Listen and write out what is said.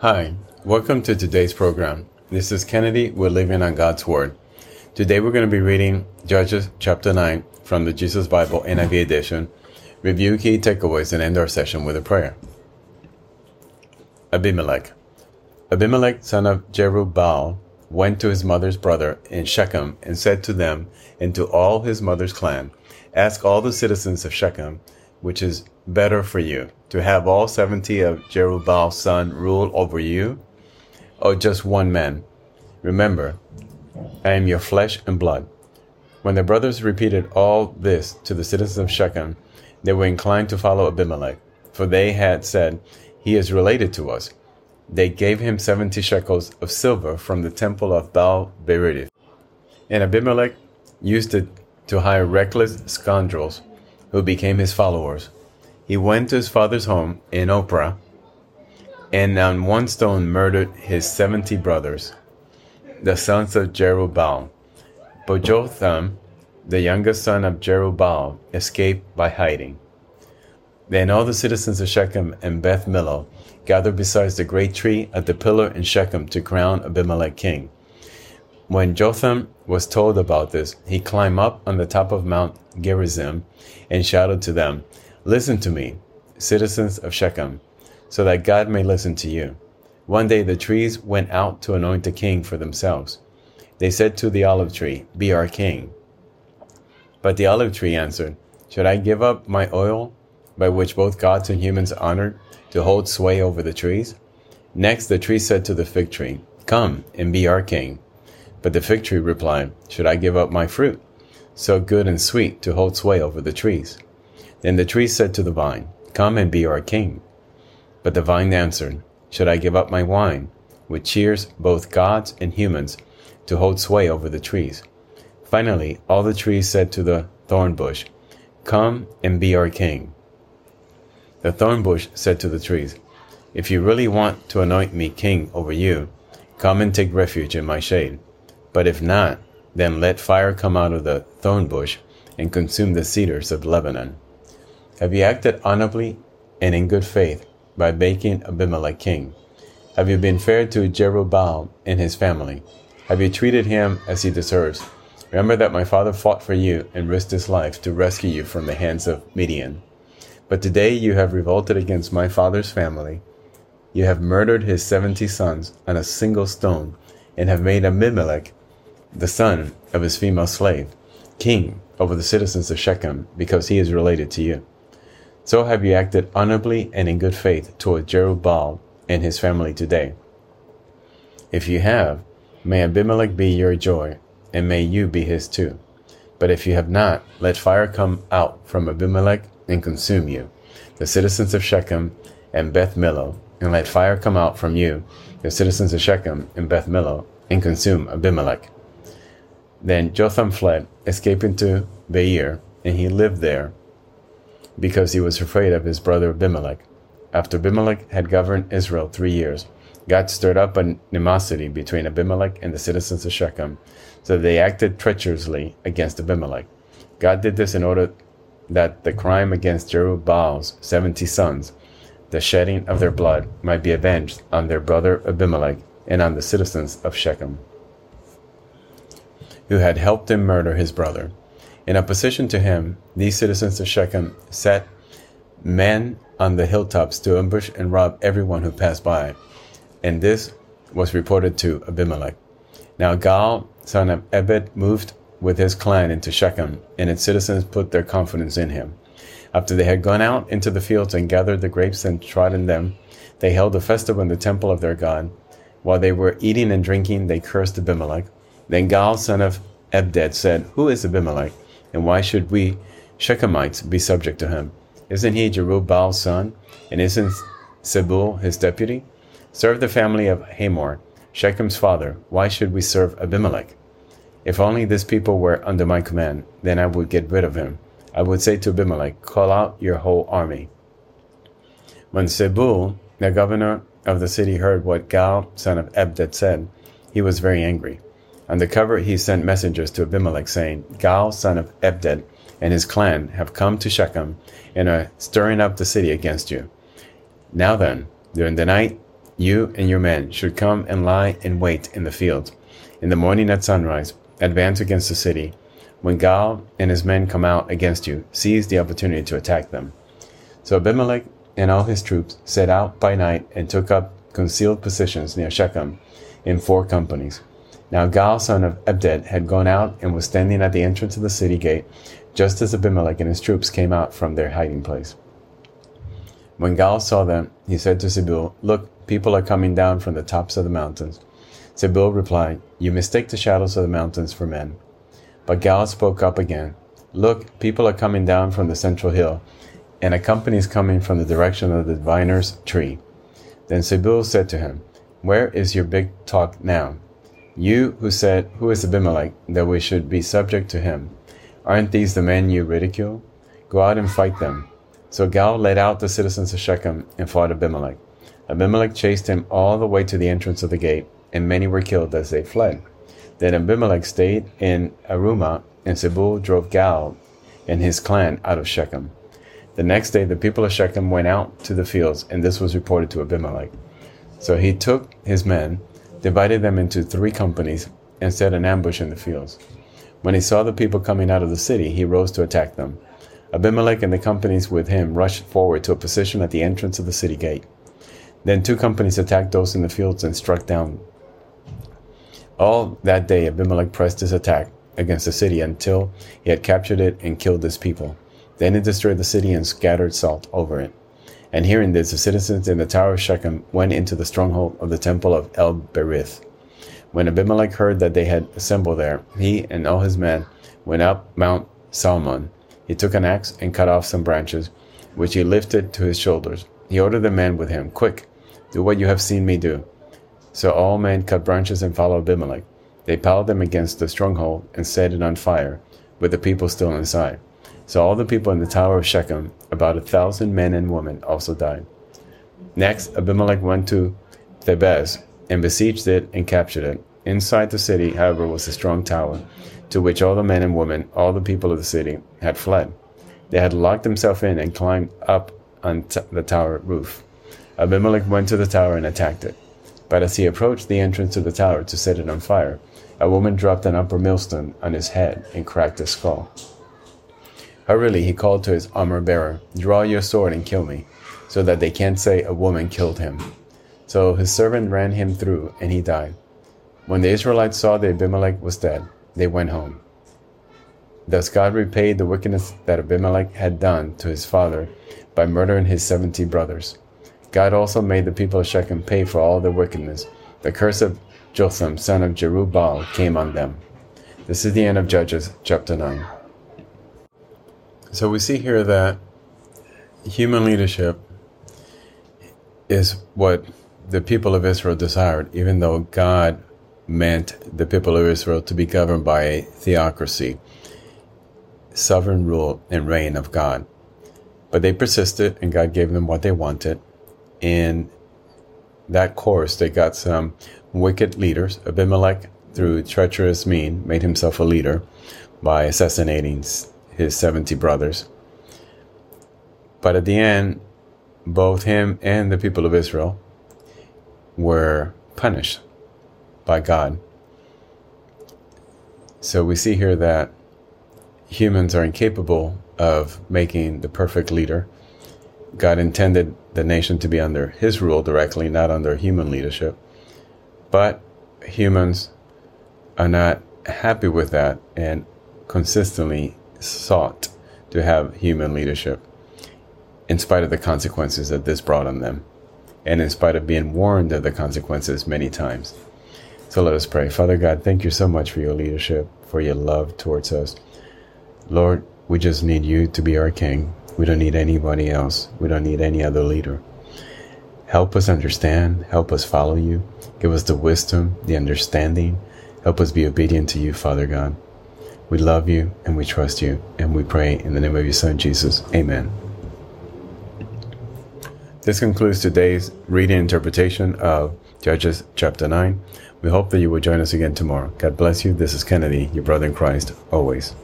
Hi, welcome to today's program. This is Kennedy. We're living on God's Word. Today we're going to be reading Judges chapter 9 from the Jesus Bible NIV edition, review key takeaways, and end our session with a prayer. Abimelech. Abimelech, son of Jerubbaal, went to his mother's brother in Shechem and said to them and to all his mother's clan, Ask all the citizens of Shechem, which is better for you, to have all seventy of Jerubbaal's son rule over you, or just one man? Remember, I am your flesh and blood. When the brothers repeated all this to the citizens of Shechem, they were inclined to follow Abimelech, for they had said, He is related to us. They gave him seventy shekels of silver from the temple of Baal Berith. And Abimelech used it to hire reckless scoundrels who became his followers. He went to his father's home in Ophrah and on one stone murdered his seventy brothers, the sons of Jerubbaal. But Jotham, the youngest son of Jerubbaal, escaped by hiding. Then all the citizens of Shechem and Beth Millo gathered beside the great tree at the pillar in Shechem to crown Abimelech king. When Jotham was told about this, he climbed up on the top of Mount Gerizim and shouted to them, Listen to me, citizens of Shechem, so that God may listen to you. One day the trees went out to anoint a king for themselves. They said to the olive tree, Be our king. But the olive tree answered, Should I give up my oil, by which both gods and humans honored, to hold sway over the trees? Next the tree said to the fig tree, Come and be our king. But the fig tree replied, Should I give up my fruit, so good and sweet, to hold sway over the trees? Then the tree said to the vine, Come and be our king. But the vine answered, Should I give up my wine, which cheers both gods and humans, to hold sway over the trees? Finally, all the trees said to the thorn bush, Come and be our king. The thorn bush said to the trees, If you really want to anoint me king over you, come and take refuge in my shade. But if not, then let fire come out of the thorn bush and consume the cedars of Lebanon. Have you acted honorably and in good faith by making Abimelech king? Have you been fair to Jerubbaal and his family? Have you treated him as he deserves? Remember that my father fought for you and risked his life to rescue you from the hands of Midian. But today you have revolted against my father's family. You have murdered his seventy sons on a single stone and have made Abimelech the son of his female slave, king over the citizens of Shechem, because he is related to you. So have you acted honorably and in good faith toward Jerubbaal and his family today. If you have, may Abimelech be your joy, and may you be his too. But if you have not, let fire come out from Abimelech and consume you, the citizens of Shechem and Beth Millo, and let fire come out from you, the citizens of Shechem and Beth Millo, and consume Abimelech. Then Jotham fled, escaping to Beer, and he lived there because he was afraid of his brother Abimelech. After Abimelech had governed Israel three years, God stirred up animosity between Abimelech and the citizens of Shechem, so they acted treacherously against Abimelech. God did this in order that the crime against Jerubbaal's seventy sons, the shedding of their blood, might be avenged on their brother Abimelech and on the citizens of Shechem who had helped him murder his brother. In opposition to him, these citizens of Shechem set men on the hilltops to ambush and rob everyone who passed by. And this was reported to Abimelech. Now Gaal, son of Ebed, moved with his clan into Shechem, and its citizens put their confidence in him. After they had gone out into the fields and gathered the grapes and trodden them, they held a festival in the temple of their God. While they were eating and drinking, they cursed Abimelech. Then Gaal, son of Ebed, said, Who is Abimelech, and why should we Shechemites be subject to him? Isn't he Jerubbaal's son, and isn't Zebul his deputy? Serve the family of Hamor, Shechem's father. Why should we serve Abimelech? If only this people were under my command, then I would get rid of him. I would say to Abimelech, Call out your whole army. When Zebul, the governor of the city, heard what Gaal, son of Ebed, said, he was very angry. On the cover, he sent messengers to Abimelech, saying, Gaal, son of Ebed, and his clan have come to Shechem and are stirring up the city against you. Now then, during the night, You and your men should come and lie in wait in the fields. In the morning at sunrise, advance against the city. When Gaal and his men come out against you, seize the opportunity to attack them. So Abimelech and all his troops set out by night and took up concealed positions near Shechem in four companies. Now Gaal son of Ebed had gone out and was standing at the entrance of the city gate, just as Abimelech and his troops came out from their hiding place. When Gaal saw them, he said to Zebul, Look, people are coming down from the tops of the mountains. Zebul replied, You mistake the shadows of the mountains for men. But Gaal spoke up again, Look, people are coming down from the central hill, and a company is coming from the direction of the diviner's tree. Then Zebul said to him, Where is your big talk now? You who said, Who is Abimelech, that we should be subject to him? Aren't these the men you ridicule? Go out and fight them. So Gaal led out the citizens of Shechem and fought Abimelech. Abimelech chased him all the way to the entrance of the gate, and many were killed as they fled. Then Abimelech stayed in Arumah, and Zebul drove Gaal and his clan out of Shechem. The next day the people of Shechem went out to the fields, and this was reported to Abimelech. So he took his men, divided them into three companies, and set an ambush in the fields. When he saw the people coming out of the city, he rose to attack them. Abimelech and the companies with him rushed forward to a position at the entrance of the city gate. Then two companies attacked those in the fields and struck down. All that day, Abimelech pressed his attack against the city until he had captured it and killed its people. Then he destroyed the city and scattered salt over it. And hearing this, the citizens in the tower of Shechem went into the stronghold of the temple of El Berith. When Abimelech heard that they had assembled there, he and all his men went up Mount Zalmon he took an axe and cut off some branches, which he lifted to his shoulders. He ordered the men with him, Quick, do what you have seen me do. So all men cut branches and followed Abimelech. They piled them against the stronghold and set it on fire, with the people still inside. So all the people in the tower of Shechem, about a thousand men and women, also died. Next, Abimelech went to Thebez and besieged it and captured it. Inside the city, however, was a strong tower to which all the men and women, all the people of the city, had fled. They had locked themselves in and climbed up on t- the tower roof. Abimelech went to the tower and attacked it. But as he approached the entrance to the tower to set it on fire, a woman dropped an upper millstone on his head and cracked his skull. Hurriedly he called to his armor bearer, Draw your sword and kill me, so that they can't say a woman killed him. So his servant ran him through, and he died. When the Israelites saw that Abimelech was dead, they went home. Thus God repaid the wickedness that Abimelech had done to his father by murdering his seventy brothers. God also made the people of Shechem pay for all their wickedness. The curse of Jotham, son of Jerubbaal, came on them. This is the end of Judges, chapter 9. So we see here that human leadership is what the people of Israel desired, even though God meant the people of Israel to be governed by a theocracy, sovereign rule and reign of God. But they persisted, and God gave them what they wanted. In that course, they got some wicked leaders. Abimelech, through treacherous mean, made himself a leader by assassinating his 70 brothers. But at the end, both him and the people of Israel were punished by God. So we see here that humans are incapable of making the perfect leader. God intended the nation to be under his rule directly, not under human leadership. But humans are not happy with that and consistently sought to have human leadership in spite of the consequences that this brought on them and in spite of being warned of the consequences many times. So let us pray. Father God, thank you so much for your leadership, for your love towards us. Lord, we just need you to be our King. We don't need anybody else. We don't need any other leader. Help us understand. Help us follow you. Give us the wisdom, the understanding. Help us be obedient to you, Father God. We love you and we trust you. And we pray in the name of your Son, Jesus. Amen. This concludes today's reading interpretation of Judges chapter 9. We hope that you will join us again tomorrow. God bless you. This is Kennedy, your brother in Christ, always.